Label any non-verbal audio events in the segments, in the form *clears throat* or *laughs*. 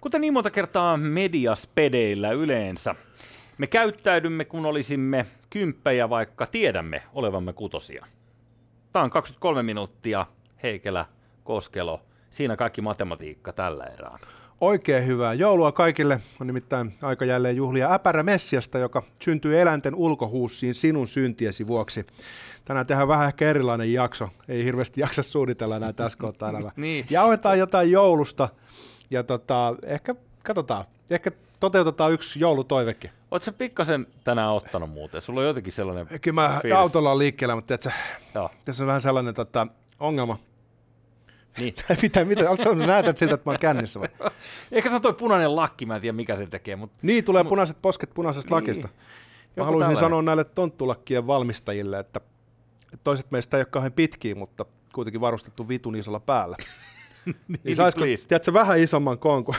Kuten niin monta kertaa mediaspedeillä yleensä, me käyttäydymme kun olisimme kymppejä, vaikka tiedämme olevamme kutosia. Tämä on 23 minuuttia, Heikelä, Koskelo, siinä kaikki matematiikka tällä erää. Oikein hyvää joulua kaikille. On nimittäin aika jälleen juhlia äpärä Messiasta, joka syntyy eläinten ulkohuussiin sinun syntiesi vuoksi. Tänään tehdään vähän ehkä erilainen jakso. Ei hirveästi jaksa suunnitella näitä tässä kohtaa *laughs* niin. Jauhetaan jotain joulusta ja tota, ehkä katsotaan. Ehkä toteutetaan yksi joulutoivekin. Oletko pikkasen tänään ottanut muuten? Sulla on jotenkin sellainen Kyllä mä fiilis. autolla on liikkeellä, mutta tiedätkö, Joo. tässä on vähän sellainen tota, ongelma. Niin. *laughs* mitä, mitä, näytät siltä, että mä oon kännissä vai? *laughs* Ehkä se on toi punainen lakki, mä en tiedä mikä sen tekee, mutta Niin, tulee punaiset posket punaisesta Niin. lakista. Mä Joku haluaisin tällainen. sanoa näille tonttulakkien valmistajille, että että toiset meistä ei ole kauhean pitkiä, mutta kuitenkin varustettu vitun isolla päällä. *laughs* niin saisiko, please. tiedätkö, vähän isomman koon, *laughs* kun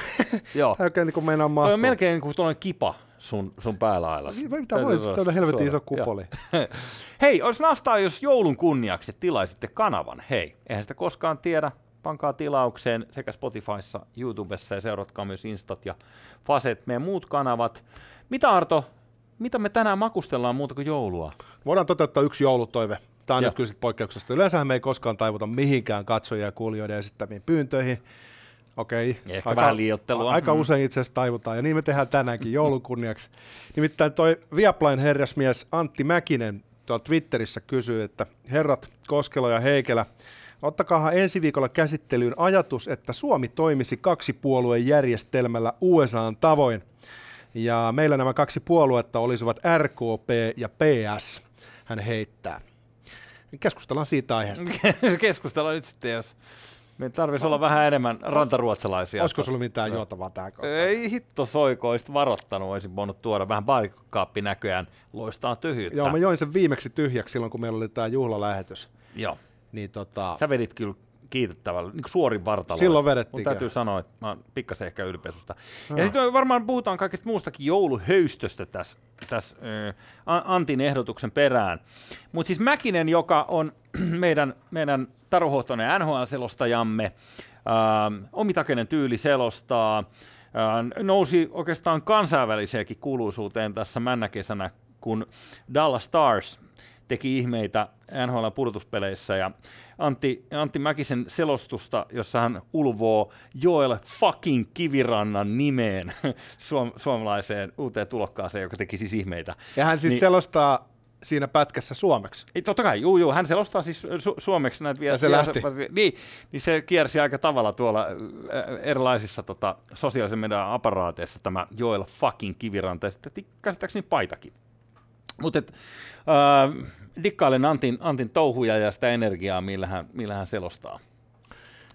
Joo. tämä oikein niin kuin meinaa Toi mahtua. on melkein niin kuin tuollainen kipa sun, sun päällä ailas. Niin, Mitä voi, tämä on helvetin iso kupoli. *laughs* Hei, olisi nastaa, jos joulun kunniaksi tilaisitte kanavan. Hei, eihän sitä koskaan tiedä. Pankaa tilaukseen sekä Spotifyssa, YouTubessa ja seuratkaa myös Instat ja Faset, meidän muut kanavat. Mitä Arto, mitä me tänään makustellaan muuta kuin joulua? Voidaan toteuttaa yksi joulutoive. Tämä on Joo. nyt kyllä poikkeuksesta. Yleensähän me ei koskaan taivuta mihinkään katsojia ja kuulijoiden esittämiin pyyntöihin. Okei. Ehkä vähän liioittelua. Aika Mm. usein itse asiassa taivutaan, ja niin me tehdään tänäänkin joulun kunniaksi. Nimittäin toi Viaplain herrasmies Antti Mäkinen tuolla Twitterissä kysyy, että herrat Koskelo ja Heikelä, ottakaahan ensi viikolla käsittelyyn ajatus, että Suomi toimisi kaksipuolueen järjestelmällä USAn tavoin. Ja meillä nämä kaksi puoluetta olisivat RKP ja PS, hän heittää. Keskustellaan siitä aiheesta. Keskustellaan nyt sitten, jos me tarvitsisi olla vähän enemmän rantaruotsalaisia. Olisiko sulla mitään juotavaa tähän kohtaan? Ei hitto soiko, olisit varoittanut, olisin voinut tuoda vähän baarikaappi näköjään loistaa tyhjyyttä. Joo, mä join sen viimeksi tyhjäksi silloin, kun meillä oli tämä juhlalähetys. Joo. Niin tota, Sä vedit kyllä kiitettävällä, niin suorin vartalo. Silloin vedettiin Mun täytyy sanoa, että mä oon pikkasen ehkä ylpeä Ja sitten varmaan puhutaan kaikesta muustakin jouluhöystöstä tässä, tässä äh, Antin ehdotuksen perään. Mutta siis Mäkinen, joka on *clears throat* meidän, meidän Taru Hohtonen NHL-selostajamme, äh, omitakeinen tyyli selostaa, äh, nousi oikeastaan kansainväliseenkin kuuluisuuteen tässä männäkesänä, kun Dallas Stars teki ihmeitä NHL pudotuspeleissä ja Antti, Antti Mäkisen selostusta, jossa hän ulvoo Joel fucking Kivirannan nimeen *laughs* suom- suomalaiseen uuteen tulokkaaseen, joka teki siis ihmeitä. ja hän siis Niin- selostaa siinä pätkässä suomeksi. Ei, totta kai, juu, juu, hän selostaa siis su- suomeksi näitä Ja se viestejä. lähti. Niin, niin se kiersi aika tavalla tuolla erilaisissa tota, sosiaalisen median aparaateissa tämä Joel fucking Kiviranta ja sitten käsittääkseni paitakin. Mutta äh, dikkailen Antin, Antin touhuja ja sitä energiaa, millä hän, millä hän selostaa.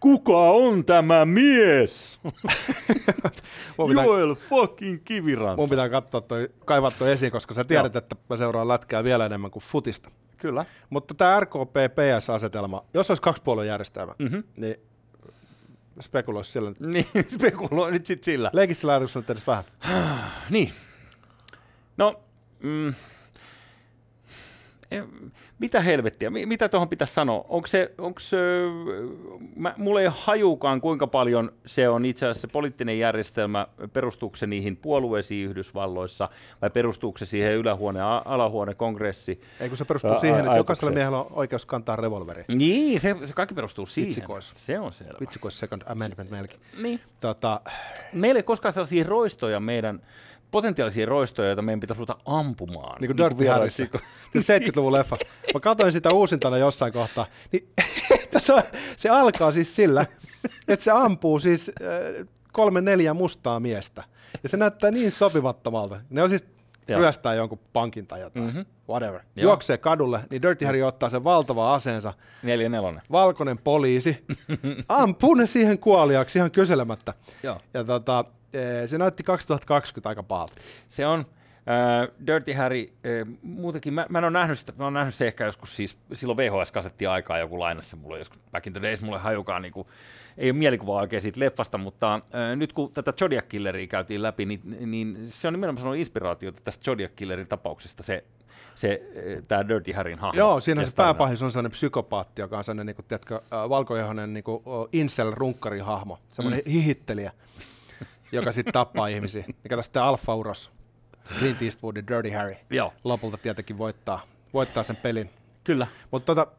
Kuka on tämä mies? *laughs* Pitää, Joel fucking Kiviranta. mun pitää katsoa toi, kaivaa toi esiin, koska sä tiedät, että mä seuraan lätkää vielä enemmän kuin futista. Kyllä. Mutta tämä RKP-PS-asetelma, jos olisi kaksi puolueen järjestelmä, Mhm. mm-hmm. niin spekuloisi sillä. *laughs* Niin, spekuloi nyt sit sillä. Leikissä sillä ajatuksella nyt edes vähän. Niin. No, mm, mitä helvettiä, Mi- mitä tuohon pitäisi sanoa? Onko se, onko se mä, mulla ei hajukaan kuinka paljon se on itse asiassa se poliittinen järjestelmä, perustuuko se niihin puolueisiin Yhdysvalloissa vai perustuuko se siihen ylähuone, a- alahuone, kongressi? Ei kun se perustuu Ä- siihen, että ajatukseen. jokaisella miehellä on oikeus kantaa revolveri. Niin, se, se kaikki perustuu siihen. Vitsikois. Se on selvä. Vitsi, kun olisi second amendment meilläkin. Niin. Tota, Meillä ei koskaan sellaisia roistoja meidän, potentiaalisia roistoja, joita meidän pitäisi ruveta ampumaan. niin kuin Dirty Harryssä. Se 70-luvun leffa. Mä katsoin sitä uusintana jossain kohtaa. Niin, *laughs* se, se alkaa siis sillä, että se ampuu siis äh, kolme neljä mustaa miestä. Ja se näyttää niin sopimattomalta. Ne on siis Joo. ryöstää jonkun pankin tai jotain. Mhm. Mm-hmm. Whatever. Joo. Juoksee kadulle, niin Dirty Harry ottaa sen valtava aseensa. Neljä nelonen. Valkoinen poliisi. *laughs* Ampuu ne siihen kuoliaksi ihan kyselemättä. Joo. Ja tota, se näytti 2020 aika pahalta. Se on äh, Dirty Harry, äh, muutenkin, mä, mä en ole nähnyt sitä, mä oon nähnyt se ehkä joskus siis, silloin VHS-kasetti aikaa joku lainassa mulle joskus back in the days, mulle hajukaan niinku, ei ole mielikuvaa oikein siitä leffasta, mutta äh, nyt kun tätä Zodiac Killeria käytiin läpi, niin, niin se on nimenomaan sanonut inspiraatiota tästä Zodiac Killerin tapauksesta, se, se tämä Dirty Harryn hahmo. Joo, siinä se pääpahis on sellainen psykopaatti, joka on sellainen, niin kuin, tiedätkö, valkoihoinen niin kuin, incel-runkkari hahmo, semmoinen mm. hihittelijä. Joka sitten tappaa ihmisiä. Mikä sitten Alpha Uros, Clint Eastwoodin Dirty Harry, Joo, lopulta tietenkin voittaa, voittaa sen pelin. kyllä. Mutta tota,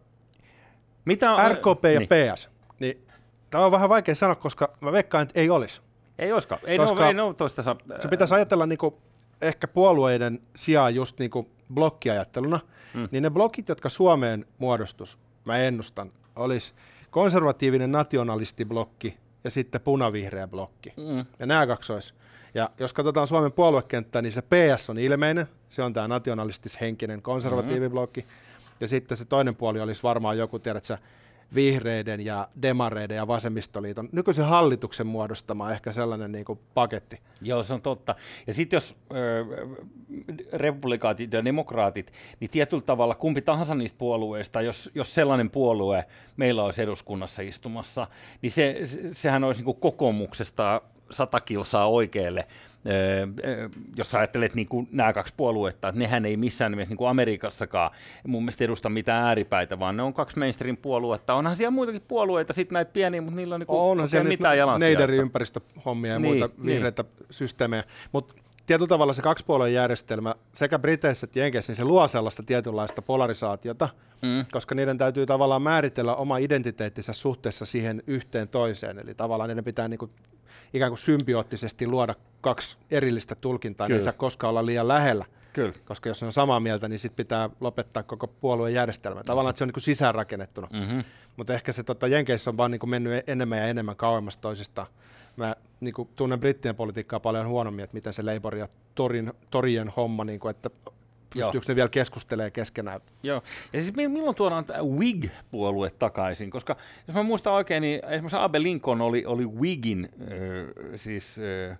Mitä on, RKP ja niin. PS, niin tämä on vähän vaikea sanoa, koska mä veikkaan, että ei olisi. Ei olisikaan. Ei, Koska no, ei no, toista saa. Se pitäisi ajatella niinku, ehkä puolueiden sijaan just niinku blokkiajatteluna, mm. niin ne blokit, jotka Suomeen muodostus, mä ennustan, olisi konservatiivinen nationalistiblokki ja sitten punavihreä blokki. Mm. Ja nämä kaksi olisi. Ja jos katsotaan Suomen puoluekenttää, niin se PS on ilmeinen, se on tämä nationalistishenkinen konservatiiviblokki. Ja sitten se toinen puoli olisi varmaan joku, tiedätkö, vihreiden ja demareiden ja vasemmistoliiton nykyisen hallituksen muodostama ehkä sellainen niin kuin paketti. Joo, se on totta. Ja sitten jos republikaatit ja demokraatit, niin tietyllä tavalla kumpi tahansa niistä puolueista, jos, jos sellainen puolue meillä olisi eduskunnassa istumassa, niin se, se, sehän olisi niin kuin kokoomuksesta sata kilsaa oikealle, jos sä ajattelet niin kuin nämä kaksi puoluetta, että nehän ei missään nimessä niin kuin Amerikassakaan mun mielestä edusta mitään ääripäitä, vaan ne on kaksi mainstream-puoluetta. Onhan siellä muitakin puolueita, sitten näitä pieniä, mutta niillä on niin kuin Onhan oikein siellä mitään jalansijaa. Neideri ympäristöhommia ja Niin, muita niin. vihreitä systeemejä. Mutta tietyllä tavalla se kaksipuolueen järjestelmä sekä Briteissä että Jenkeissä, niin se luo sellaista tietynlaista polarisaatiota, Mm. koska niiden täytyy tavallaan määritellä oma identiteettinsä suhteessa siihen yhteen toiseen. Eli tavallaan niiden pitää niinku ikään kuin symbioottisesti luoda kaksi erillistä tulkintaa, niin ei saa koskaan olla liian lähellä. Kyllä. Koska jos ne on samaa mieltä, niin sitten pitää lopettaa koko puolueen järjestelmä. Tavallaan, että se on niin sisäänrakennettuna. Mm-hmm. Mutta ehkä se tota, Jenkeissä on vaan niin mennyt enemmän ja enemmän kauemmas toisistaan. Mä niin kuin, tunnen brittien politiikkaa paljon huonommin, että miten se Labour ja torin, torien homma, niin kuin, että pystyykö ne vielä keskustelemaan keskenään. Joo. Ja siis mi- milloin tuodaan tämä Whig-puolue takaisin? Koska jos mä muistan oikein, niin esimerkiksi Abe Lincoln oli, oli Whigin, äh, siis äh,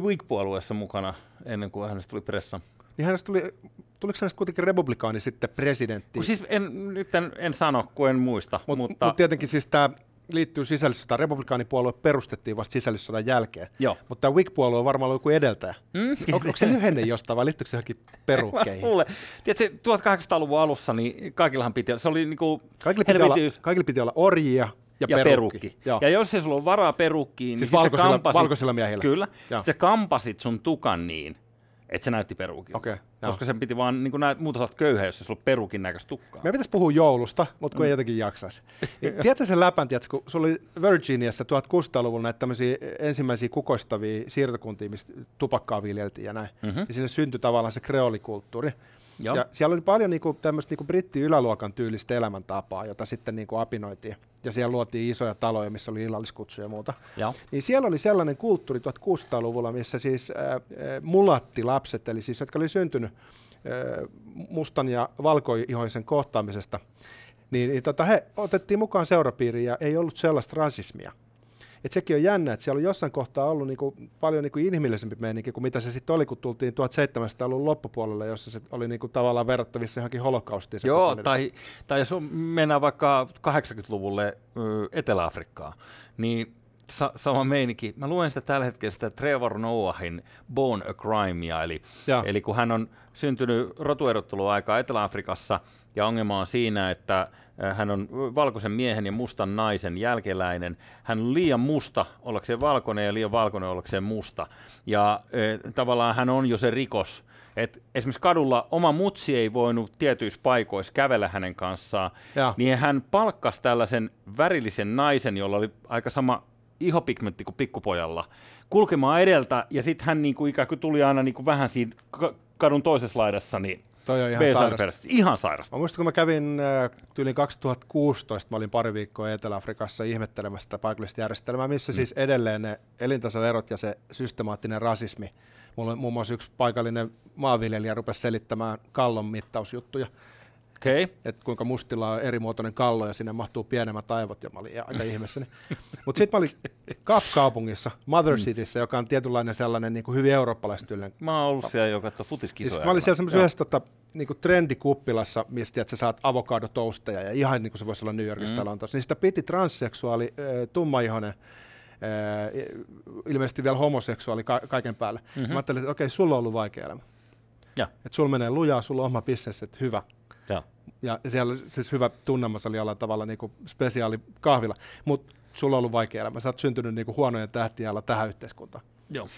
Whig-puolueessa mukana ennen kuin hänestä tuli pressa. Niin hänestä tuli, tuliko hänestä kuitenkin republikaani sitten presidentti? Kun siis en, nyt en, en sano, kun en muista, Mut, mutta mut tietenkin siis tämä liittyy sisällissotaan. Republikaanipuolue perustettiin vasta sisällissodan jälkeen. joo. Mutta tämä Whig-puolue on varmaan ollut joku edeltäjä. Mm? On, onko se lyhenne jostain vai liittyykö se johonkin perukkeihin? *laughs* Tiedätkö, 1800-luvun alussa niin kaikillahan piti, se oli niinku Kaikille piti, olla, kaikille piti olla orjia ja, ja perukki. perukki. Joo. Ja jos ei sulla ole varaa perukkiin, Siis niin valkoisilla- kampasit, valkoisilla miehillä. Kyllä. Joo. Sä kampasit sun tukan niin, että se näytti perukilta. Okei, joo. Koska sen piti vaan, niin näet, muuta oot köyhä, jos sulla on perukin näköistä tukkaa. Meidän pitäisi puhua joulusta, mutta kun mm. ei jotenkin jaksaisi. Niin, tiedätkö sen läpän, tiedätkö, kun sulla oli Virginiassa 1600-luvulla näitä tämmöisiä ensimmäisiä kukoistavia siirtokuntia, mistä tupakkaa viljeltiin ja näin. Mhm. Ja sinne syntyi tavallaan se kreolikulttuuri. Joo. Ja siellä oli paljon niinku, tämmöistä niinku britti-yläluokan tyylistä elämäntapaa, jota sitten niinku apinoitiin. Ja siellä luotiin isoja taloja, missä oli illalliskutsuja ja muuta. Joo. Niin siellä oli sellainen kulttuuri 1600-luvulla, missä siis äh, äh, mulattilapset, eli siis jotka oli syntynyt äh, mustan ja valkoihoisen kohtaamisesta, niin, niin tota, he otettiin mukaan seurapiiriin ja ei ollut sellaista rasismia. Et sekin on jännä, että siellä on jossain kohtaa ollut niinku paljon niinku inhimillisempi meininki kuin mitä se sitten oli, kun tultiin 1700-luvun loppupuolelle, jossa se oli niinku tavallaan verrattavissa johonkin holokaustiin. Joo, tai, tai jos on, mennään vaikka 80-luvulle ö, Etelä-Afrikkaan, niin sa- sama meininki. Mä luen sitä tällä hetkellä sitä Trevor Noahin Born a Crimea, eli, eli kun hän on syntynyt rotuerotteluaikaa Etelä-Afrikassa, ja ongelma on siinä, että ö, hän on valkoisen miehen ja mustan naisen jälkeläinen. Hän on liian musta ollakseen valkoinen ja liian valkoinen ollakseen musta. Ja ö, tavallaan hän on jo se rikos, et esimerkiksi kadulla oma mutsi ei voinut tietyissä paikoissa kävellä hänen kanssaan, Joo. niin hän palkkasi tällaisen värillisen naisen, jolla oli aika sama ihopigmentti kuin pikkupojalla, kulkemaan edeltä, ja sitten hän niinku ikään kuin tuli aina niinku vähän siinä ka- kadun toisessa laidassa, niin Toi on ihan sairasta. Ihan sairasta. Mä muistan, kun mä kävin äh, tyyliin 2016, mä olin pari viikkoa Etelä-Afrikassa ihmettelemässä sitä paikallista järjestelmää, missä mm. siis edelleen ne elintasoerot ja se systemaattinen rasismi. Mulla muun muassa yksi paikallinen maanviljelijä rupesi selittämään kallon mittausjuttuja. Okay. että kuinka mustilla on erimuotoinen kallo ja sinne mahtuu pienemmät aivot, ja mä olin aika ihmeessäni. Mutta sitten mä olin Kap-kaupungissa, Mother Cityssä, joka on tietynlainen sellainen niin kuin hyvin eurooppalaistyylinen Mä oon ollut siellä jo katsoa ja futiskisoja. sit mä olin siellä semmoisessa yhdessä tota, niinku trendikuppilassa, mistä että sä saat avokadotousteja ja ihan niin kuin se voisi olla New Yorkista Mm. mm. Lontoossa. Niin sitä piti transseksuaali, äh, tummaihoinen, äh, ilmeisesti vielä homoseksuaali ka- kaiken päälle. Mhm. Mm-hmm. Mä ajattelin, että okei, sulla on ollut vaikea elämä. Ja. Että sulla menee lujaa, sulla on oma business, että hyvä. Joo. Ja siellä siis hyvä tunnelma, se oli jollain tavalla niin kuin spesiaali kahvila. Mutta sulla on ollut vaikea elämä. Sä oot syntynyt niinku huonojen tähtien alla tähän yhteiskuntaan. Joo.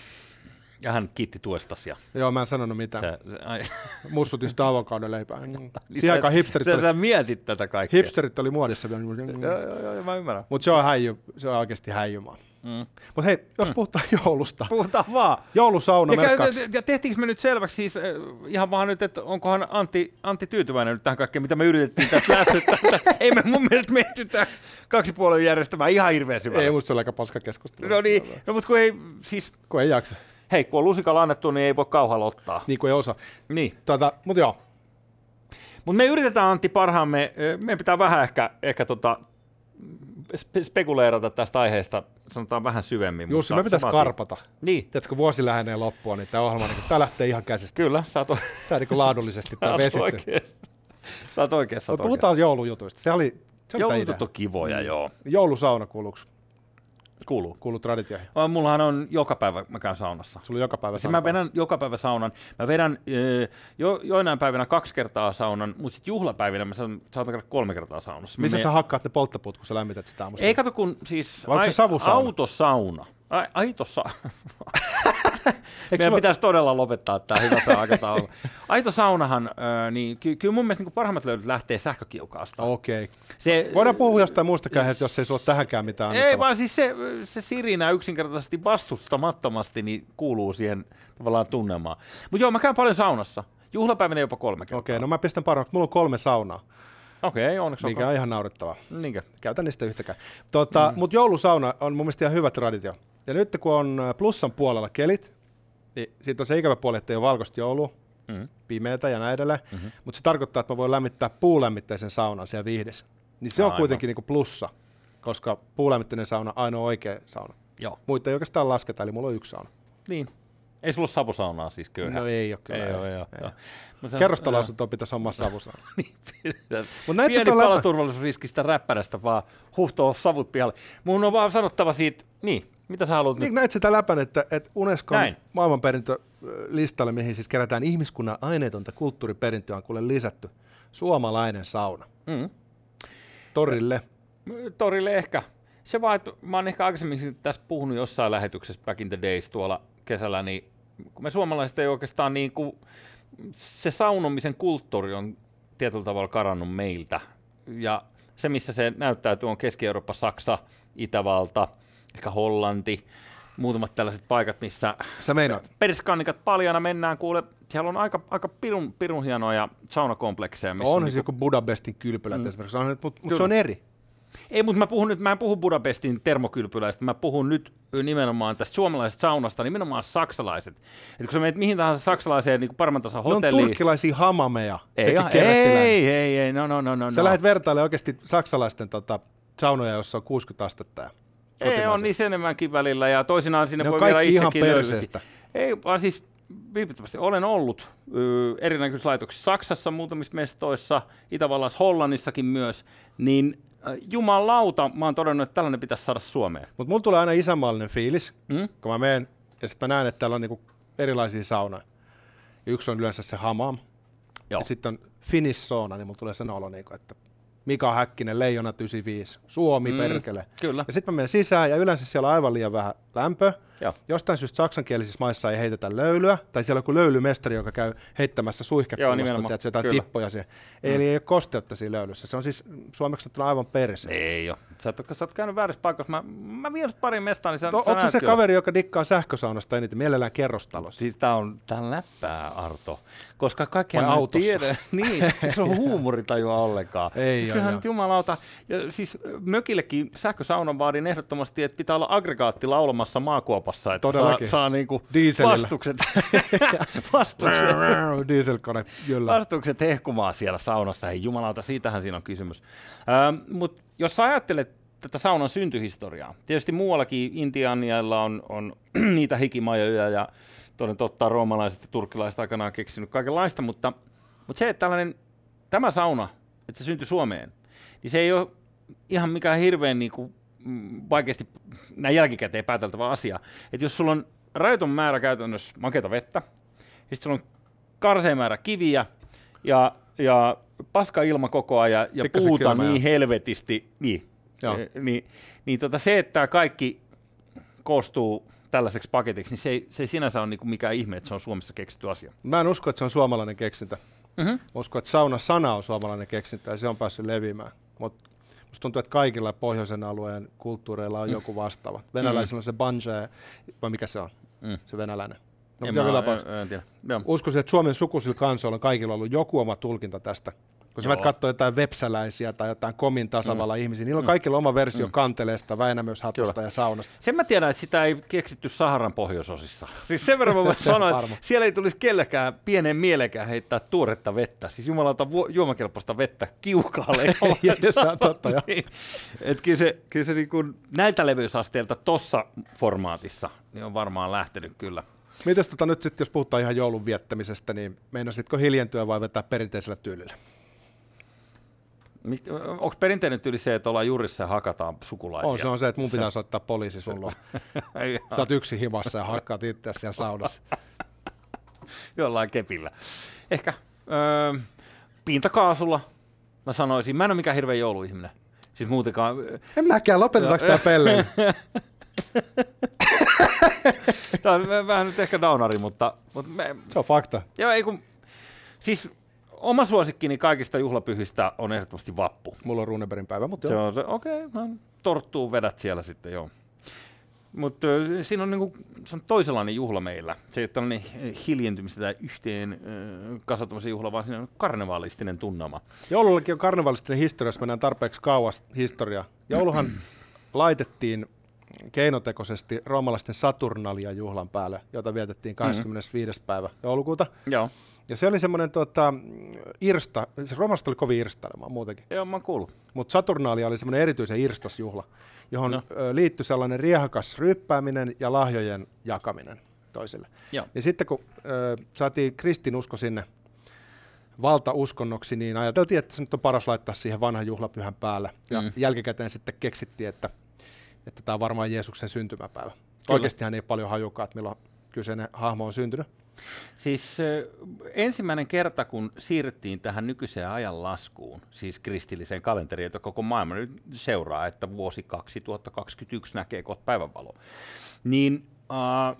Ja hän kiitti tuestasi. Ja Joo, mä en sanonut mitään. se, se, ai, *laughs* Mussutin sitä avokadoleipää. Mm. Niin Siihen aikaan hipsterit, sä, oli, sä mietit tätä kaikkea. hipsterit oli muodissa. Joo, joo, joo, mä ymmärrän. Mutta se on häijy, se on oikeasti häijymaa. Mm. Mutta hei, jos puhutaan *laughs* joulusta. Puhutaan vaan. Joulusauna Ja, käy, ja tehtiinkö me nyt selväksi siis äh, ihan vaan nyt, että onkohan Antti, Antti tyytyväinen nyt tähän kaikkeen, mitä me yritettiin tässä *laughs* lässyttää. Ei me mun mielestä menty tähän kaksi puolen järjestämään ihan hirveän syvälle. Ei, musta se oli aika paska keskustelu. No niin, no, mutta kun ei, siis, Kun ei jaksa. hei, kun on lusikalla annettu, niin ei voi kauhalla ottaa. Niin kuin ei osaa. Niin. Tota, mutta joo, Mutta me yritetään Antti parhaamme, meidän pitää vähän ehkä, ehkä tota, spekuleerata tästä aiheesta, sanotaan vähän syvemmin. Jussi, mutta me pitäisi karpata. Niin, Tiedätkö, vuosi lähenee loppua, niin tämä ohjelma, niin tämä lähtee ihan käsistä. kyllä, sä oot, Tämä niin laadullisesti tämä vesitty. Sä oot oikeassa. Mutta puhutaan joulujutuista. Se oli, se oli. Joulutut on kivoja, joo. Joulusauna kuuluuks, Kuuluu. kuuluu traditioihin. Mullahan on joka päivä, mä käyn saunassa. Sulla on joka päivä Siis mä sauna. vedän joka päivä saunan. Mä vedän jo, joinain päivinä kaksi kertaa saunan, mutta sitten juhlapäivinä mä saan- saatan käydä kolme kertaa saunassa. Missä menen- sä hakkaat ne polttoput, kun sä lämmität sitä aamusta? Ei kato kun siis Vai onko se savusauna? autosauna. Ai, aito sa- *laughs* *laughs* Meidän sulla- pitäisi todella lopettaa tämä hyvä aikataulu. *laughs* Aito saunahan, ö, niin ky- kyllä mun mielestä niin parhaimmat löydöt lähtee sähkökiukaasta. Okei. Se, Voidaan puhua jostain muustakaan, että jos ei sulla tähänkään mitään Ei annettavaa. vaan siis se, se sirinä yksinkertaisesti vastustamattomasti niin kuuluu siihen tavallaan tunnelmaan. Mutta joo, mä käyn paljon saunassa. Juhlapäivänä jopa kolme kertaa. Okei, no mä pistän parhaksi. Mulla on kolme saunaa, Okei, okay, onneksi mikä on ihan naurettavaa. Niinkö? Käytän niistä yhtäkään. Tota, mm. Mutta joulusauna on mun mielestä ihan hyvä traditio. Ja nyt kun on ä, plussan puolella kelit, niin siitä on se ikävä puoli, että ei ole valkoista joulua, Mm. pimeätä ja näin edelleen. Mhm. Mutta se tarkoittaa, että mä voin lämmittää puulämmitteisen saunan siellä vihdessä. Niin se on Aivan. kuitenkin niinku plussa, koska puulämmitteinen sauna on ainoa oikea sauna. Joo. Muita ei oikeastaan lasketa, eli mulla on yksi sauna. Niin. Ei sulla ole savusaunaa siis köyhä. No ei ole kyllä. Ei, ei. ole, Kerrostaloasuntoon pitäisi hommaa savusauna. *laughs* Mut Mut Pieni paloturvallisuusriskistä räppärästä vaan huhtoo savut pihalle. Mun on vaan sanottava siitä, niin, mitä sä haluat Niin, nyt? näit sitä läpän, että, että Unescon Näin. maailmanperintölistalle, mihin siis kerätään ihmiskunnan aineetonta kulttuuriperintöä, on kuule lisätty suomalainen sauna. Mm. Torille. Torille ehkä. Se vaan, että mä oon ehkä aikaisemmin tässä puhunut jossain lähetyksessä back in the days tuolla kesällä, niin kun me suomalaiset ei oikeastaan niin kuin, se saunomisen kulttuuri on tietyllä tavalla karannut meiltä. Ja se, missä se näyttäytyy, on Keski-Eurooppa, Saksa, Itävalta, ehkä Hollanti, muutamat tällaiset paikat, missä Sä meinaat? perskannikat paljana mennään, kuule, siellä on aika, aika pirun, pirun hienoja saunakomplekseja. Missä On niinku- se joku Budapestin kylpylät mm. esimerkiksi, mutta mut Kyllä. se on eri. Ei, mutta mä puhun nyt, mä en puhu Budapestin termokylpyläistä, mä puhun nyt nimenomaan tästä suomalaisesta saunasta, nimenomaan saksalaiset. Et kun sä menet mihin tahansa saksalaiseen niin paremman tason Ne on hotelliin, turkkilaisia hamameja. ei, ei, ei, ei, ei, no, no, no, no. Sä no. lähdet vertailemaan oikeasti saksalaisten tota, saunoja, jossa on 60 astetta. Ei, on niissä enemmänkin välillä, ja toisinaan sinne Ne voi vielä ihan itsekin perseestä. Ei, vaan siis vilpittömästi olen ollut ö, erinäköisissä laitoksissa Saksassa, muutamissa mestoissa, Itävallassa, Hollannissakin myös, niin jumalauta, mä oon todennut, että tällainen pitäisi saada Suomeen. Mutta mulla tulee aina isänmaallinen fiilis, Mm? kun mä menen ja sitten mä näen, että täällä on niinku erilaisia saunoja. Yksi on yleensä se hamam, Joo. ja sitten on Finnish sauna, niin mulla tulee sen olo, niinku, että Mika Häkkinen, Leijona 95, Suomi Mm, mm, perkele. Kyllä. Ja sitten mä menen sisään ja yleensä siellä on aivan liian vähän lämpöä. Joo. Jostain syystä saksankielisissä maissa ei heitetä löylyä, tai siellä on joku löylymestari, joka käy heittämässä suihkepullosta, tiedätkö, jotain Kyllä. tippoja siihen. Eli ei ole kosteutta siinä löylyssä. Se on siis suomeksi sanottuna aivan perseestä. Ei ole. Sä oot, sä oot käynyt väärässä paikassa. Mä, mä vien pari mestaan, niin sä, No, sä se kyllä. kaveri, joka dikkaa sähkösaunasta eniten, mielellään kerrostalossa? Siis tää on, tää on läppää, Arto. Koska kaikki Vai autossa? tiedä. *laughs* niin, se on huumorintajua ollenkaan. Ei siis kyllähän nyt jumalauta. Ja siis mökillekin sähkösaunan vaadin ehdottomasti, että pitää olla aggregaatti laulamassa maakuopassa, että saa, Todellakin. saa niinku Dieselillä. vastukset, *laughs* vastukset, *laughs* Dieselkone, kyllä. vastukset hehkumaan siellä saunassa. Hei jumalauta, siitähän siinä on kysymys. Ähm, Mutta jos sä ajattelet tätä saunan syntyhistoriaa, tietysti muuallakin Intianialla on, on *clears throat* niitä hikimajoja ja toden totta roomalaiset ja turkkilaiset aikanaan keksinyt kaikenlaista, mutta, mutta se, että tällainen, tämä sauna, että se syntyi Suomeen, niin se ei ole ihan mikään hirveän niin kuin, mm, vaikeasti näin jälkikäteen pääteltävä asia. Että jos sulla on rajoiton määrä käytännössä makeata vettä, ja sitten sulla on karseen määrä kiviä ja, ja paska ilma koko ajan ja Pikkasen puuta kylmää. niin helvetisti, niin, Joo. Eh, niin, niin tota se, että tämä kaikki koostuu tällaiseksi paketiksi, niin se ei, se ei sinänsä ole niinku mikään ihme, että se on Suomessa keksitty asia. Mä en usko, että se on suomalainen keksintö. Mm-hmm. Uskon, että sauna-sana on suomalainen keksintö ja se on päässyt leviämään. Mutta musta tuntuu, että kaikilla pohjoisen alueen kulttuureilla on Mm. joku vastaava. Venäläisillä on se banje, vai mikä se on? Mm. Se venäläinen. No, en, mä, en, en tiedä. Joo. Uskoisin, että Suomen sukuisilla kansoilla on kaikilla ollut joku oma tulkinta tästä. Kun sä menet katsoa jotain vepsäläisiä tai jotain komin tasavallan mm. ihmisiä, niillä on Mm. kaikilla oma versio Mm. kanteleesta, Väinämöishatusta Kyllä. ja saunasta. Sen mä tiedän, että sitä ei keksitty Saharan pohjoisosissa. *laughs* Siis sen verran mä sanoa, että siellä ei tulisi kellekään pienen mielekään heittää tuoretta vettä. Siis jumalauta vu- juomakelpoista vettä kiukaalle. *laughs* Ja se on totta, joo. Niin. Et kyllä se, kyllä se niinku näiltä levyysasteilta tossa formaatissa niin on varmaan lähtenyt kyllä. Mites tota nyt sitten, jos puhutaan ihan joulun viettämisestä, niin meinasitko hiljentyä vai vetää perinteisellä tyylillä? Onko perinteinen tyyli se, että ollaan jurissa ja hakataan sukulaisia? On, se on se, että mun pitää soittaa poliisi. Ei, *laughs* Sä oot yksin himassa ja hakkaat itseäsi siellä saunassa. *laughs* jollain kepillä. Ehkä öö, pintakaasulla mä sanoisin. Mä en ole mikään hirveä jouluihminen. Siis muutenkaan. En mäkään, lopetetaanko tää pelleily? *laughs* Tämä on vähän nyt ehkä downari, mutta, mutta me, Se on fakta. joo, ei kun, siis oma suosikkini kaikista juhlapyhistä on ehdottomasti vappu. Mulla on Runeberin päivä, mutta Se joo. on se, okei, okay, no, torttuu vedät siellä sitten, joo. Mutta siinä on, niinku, se on toisenlainen juhla meillä. Se ei ole tällainen hiljentymistä tai yhteen ö, kasautumisen juhla, vaan siinä on karnevaalistinen tunnelma. Joulullakin on karnevalistinen historia, jos mennään tarpeeksi kauas historiaa. Jouluhan *clears throat* laitettiin keinotekoisesti roomalaisten Saturnalia juhlan päälle, jota vietettiin 25. päivä joulukuuta. Joo, Ja se oli semmoinen tota, irsta, se roomalaiset oli kovin irstailemaan muutenkin. joo mä oon. Mutta Saturnalia oli semmoinen erityisen irstasjuhla, johon No. liittyi sellainen riehakas ryppääminen ja lahjojen jakaminen toisille. Joo. Ja sitten kun ö, saatiin kristinusko sinne valtauskonnoksi, niin ajateltiin, että se nyt on paras laittaa siihen vanhan juhlapyhän päälle. Ja mm. jälkikäteen sitten keksittiin, että että tämä on varmaan Jeesuksen syntymäpäivä. Kyllä. Oikeastihan ei paljon hajukaan, että milloin kyseinen hahmo on syntynyt. Siis ensimmäinen kerta, kun siirryttiin tähän nykyiseen ajanlaskuun, siis kristilliseen kalenteriin, jota koko maailma nyt seuraa, että vuosi 2021 näkee kohta päivänvalo, niin äh,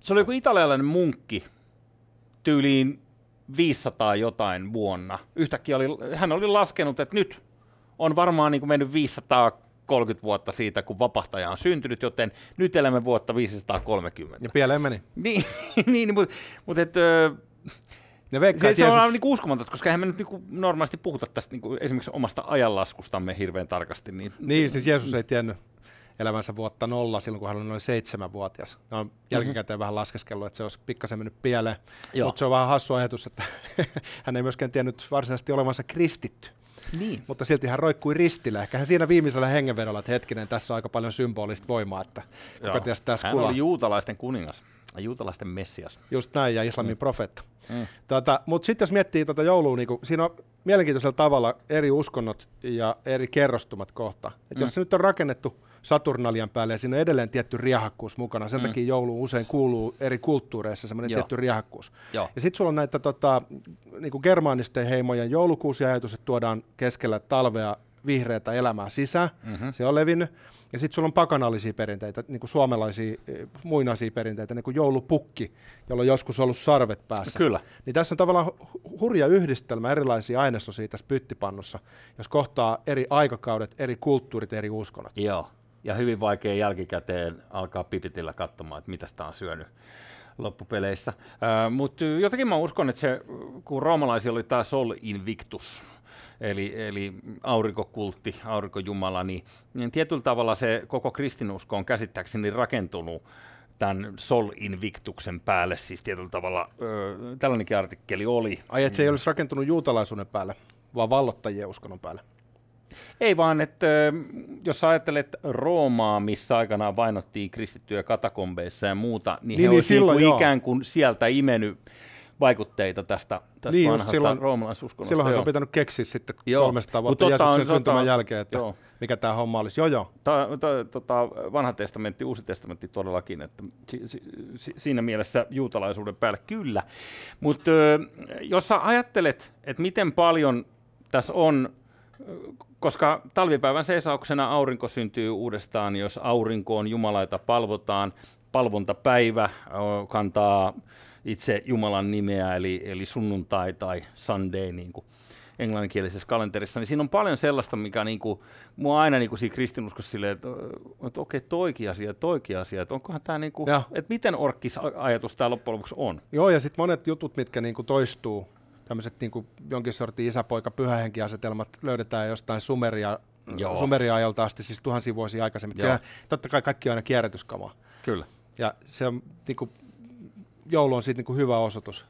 se oli joku italialainen munkki tyyliin 500 jotain vuonna. Yhtäkkiä oli, hän oli laskenut, että nyt on varmaan niin kuin mennyt 530 vuotta siitä, kun vapahtaja on syntynyt, joten nyt elämme vuotta 530. Ja pieleen meni. *laughs* Niin, niin mutta mut et, ö, Ne veikkaa, se, se on Jeesus- aivan niinku uskomatonta, koska eihän me nyt niinku normaalisti puhuta tästä niinku esimerkiksi omasta ajanlaskustamme hirveän tarkasti. Niin, Niin, se, siis Jeesus ei tiennyt elämänsä vuotta nolla silloin, kun hän oli noin seitsemänvuotias. Ne on jälkikäteen vähän laskeskellut, että se olisi pikkasen mennyt pieleen. Mutta se on vähän hassu ajatus, että *laughs* hän ei myöskään tiennyt varsinaisesti olevansa kristitty. Niin. Mutta silti hän roikkui ristillä. Ehkä hän siinä viimeisellä hengenvedolla, että hetkinen, tässä on aika paljon symbolista voimaa, että kuka ties tässä Hän kulaa. oli juutalaisten kuningas, juutalaisten messias. Just näin, ja islamin mm. profeetta. Mm. Tota, Mutta sitten jos miettii tota joulua, niin siinä on mielenkiintoisella tavalla eri uskonnot ja eri kerrostumat kohta. Et Mm. Jos se nyt on rakennettu Saturnalian päälle ja siinä on edelleen tietty riehakkuus mukana, sen Mm. takia joulu usein kuuluu eri kulttuureissa semmoinen tietty riehakkuus. Joo. Ja sitten sulla on näitä tota, niin germaanisten heimojen joulukuusiajatus, että tuodaan keskellä talvea vihreätä elämää sisään. Mm-hmm. Se on levinnyt. Ja sitten sulla on pakanallisia perinteitä, niin kuin suomalaisia eh, muinaisia perinteitä, niin kuin joulupukki, jolla on joskus ollut sarvet päässä. Kyllä. Niin tässä on tavallaan hu- hurja yhdistelmä erilaisia ainesosia tässä pyttipannussa, jos kohtaa eri aikakaudet, eri kulttuurit, eri uskonnot. Joo. Ja hyvin vaikea jälkikäteen alkaa pipitillä katsomaan, että mitä sitä on syönyt loppupeleissä. Mutta jotenkin mä uskon, että se, kun roomalaisilla oli tämä Sol Invictus, eli, eli aurinkokultti, aurinkojumala, niin, niin tietyllä tavalla se koko kristinusko on käsittääkseni rakentunut tämän Sol Invictuksen päälle, siis tietyllä tavalla ö, tällainenkin artikkeli oli. Ai, että se ei olisi rakentunut juutalaisuuden päälle, vaan vallottajien uskonnon päälle. Ei vaan, että jos ajattelet Roomaa, missä aikanaan vainottiin kristittyjä katakombeissa ja muuta, niin, Niin, he niin, olisivat niin joo. ikään kuin sieltä imennyt vaikutteita tästä, tästä Niin, vanhasta silloin- roomalaisuskonnosta. Silloinhan se on pitänyt keksiä sitten Joo. 300 Mut vuotta totta Jeesuksen totta syntymän jälkeen, että joo. mikä tämä homma olisi. Joo, joo. Ta, ta, tota, vanha testamentti, uusi testamentti todellakin, että si, si, si, siinä mielessä juutalaisuuden päälle kyllä. Mutta jos sä ajattelet, että miten paljon tässä on koska talvipäivän seisauksena aurinko syntyy uudestaan, jos aurinkoon jumalaita palvotaan. Palvontapäivä kantaa itse Jumalan nimeä, eli, eli sunnuntai tai Sunday, niin kuin englanninkielisessä kalenterissa, niin siinä on paljon sellaista, mikä niinku, mua aina niinku siinä kristinuskossa silleen, että, että okei, toikin asia, toikin asia, että onkohan tämä, niinku, että miten orkkis ajatus tämä loppujen lopuksi on. Joo, ja sitten monet jutut, mitkä niinku toistuu, tämmöiset niinku jonkin sortin isäpoika pyhähenkiasetelmat löydetään jostain Sumeria, Sumeria-ajalta asti, siis tuhansia vuosia aikaisemmin. Kyllä, totta kai kaikki on aina kierrätyskamaa. Kyllä. Ja se on, niinku, joulu on siitä niinku hyvä osoitus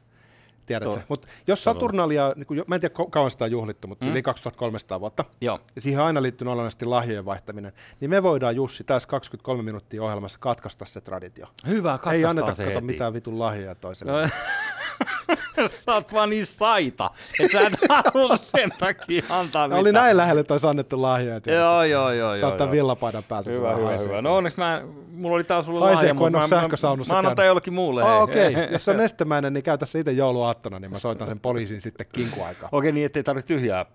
tiedätkö? Mutta jos Saturnalia, niin kuin, mä en tiedä kauan sitä on juhlittu, mutta mm. yli 2300 vuotta, Joo. ja siihen on aina liittynyt olennaisesti lahjojen vaihtaminen, niin me voidaan Jussi tässä 23 minuuttia ohjelmassa katkaista se traditio. Hyvä, Ei anneta kato mitään vitun lahjoja toiselle. No, *laughs* *laughs* sä oot vaan niin saita, että sä et halua sen takia antaa mitään. Oli näin lähelle toi annettu lahjoja. Joo, joo, joo. Sä ottaa villapaidan päältä. Hyvä, hyvä, hyvä. No onneksi mä, mulla oli taas sulla lahja, mutta mä, mä, mä annan jollekin muulle. Oh, Okei, okay. *laughs* jos se on nestemäinen, niin käytä se itse jouluaattona, niin mä soitan sen poliisin sitten kinkuaikaan. Okei, okay, niin ettei tarvitse tyhjää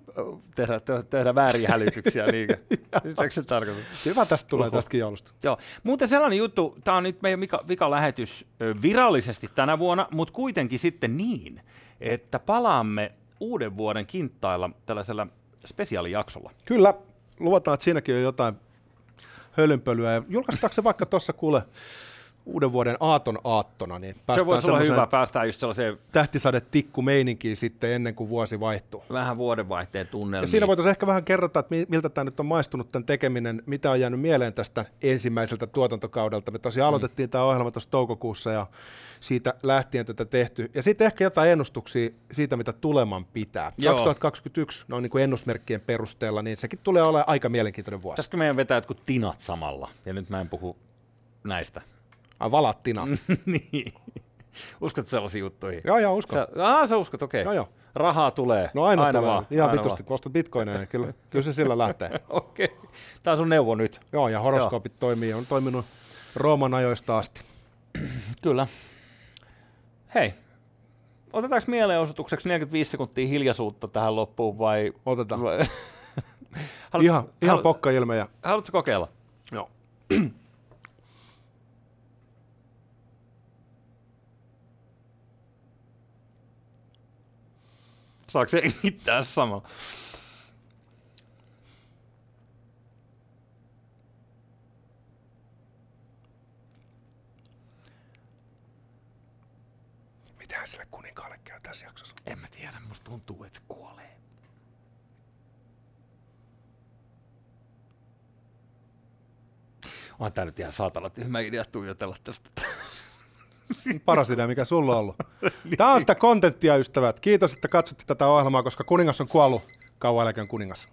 tehdä, tehdä vääriä hälytyksiä. Niin. *laughs* se tarkoitus? Hyvä tästä tulee Oho. tästäkin joulusta. Joo, muuten sellainen juttu, tämä on nyt meidän vika, vika lähetys virallisesti tänä vuonna, mutta kuitenkin sitten niin, että palaamme uuden vuoden kinttailla tällaisella spesiaalijaksolla. Kyllä, luvataan, että siinäkin on jotain hölynpölyä. Ja julkaistaanko se vaikka tuossa kuule uuden vuoden aaton aattona, niin se voisi olla hyvä, päästään just sellaiseen... Tähtisade tikku meininkiin sitten ennen kuin vuosi vaihtuu. Vähän vuodenvaihteen tunnelmiin. Ja siinä voitaisiin ehkä vähän kerrota, että miltä tämä nyt on maistunut tämän tekeminen, mitä on jäänyt mieleen tästä ensimmäiseltä tuotantokaudelta. Me tosiaan mm. aloitettiin mm. tämä ohjelma tuossa toukokuussa ja siitä lähtien tätä tehty. Ja sitten ehkä jotain ennustuksia siitä, mitä tuleman pitää. Joo. 2021, no niin kuin ennusmerkkien perusteella, niin sekin tulee olemaan aika mielenkiintoinen vuosi. Tästäkö meidän vetää jotkut tinat samalla? Ja nyt mä en puhu näistä Ai valattina. *laughs* niin. Uskot sellaisiin juttuihin? Joo, joo, uskon. Sä, aa, sä uskot, okei. Okay. Joo, joo. Rahaa tulee. No aina, aina tulee. Vaan. Ihan aina vitusti, kun ostat bitcoineja, niin kyllä, kyllä se sillä lähtee. *laughs* okei. Okay. Tämä on sun neuvo nyt. Joo, ja horoskoopit joo. toimii. On toiminut Rooman ajoista asti. *clears throat* kyllä. Hei, otetaanko mielenosoitukseksi 45 sekuntia hiljaisuutta tähän loppuun vai? Otetaan. Vai? *laughs* haluatko, ihan, ihan pokka ilme. Haluatko kokeilla? Joo. *clears throat* Saako se hengittää samalla? Mitähän sille kuninkaalle käy tässä jaksossa? En mä tiedä, musta tuntuu, että se kuolee. On tää nyt ihan saatana tyhmä idea tuijotella tästä. *laughs* Paras idea, mikä sulla on ollut. *laughs* Tämä on sitä kontenttia, ystävät. Kiitos, että katsotte tätä ohjelmaa, koska kuningas on kuollut. Kauan eläkön kuningas.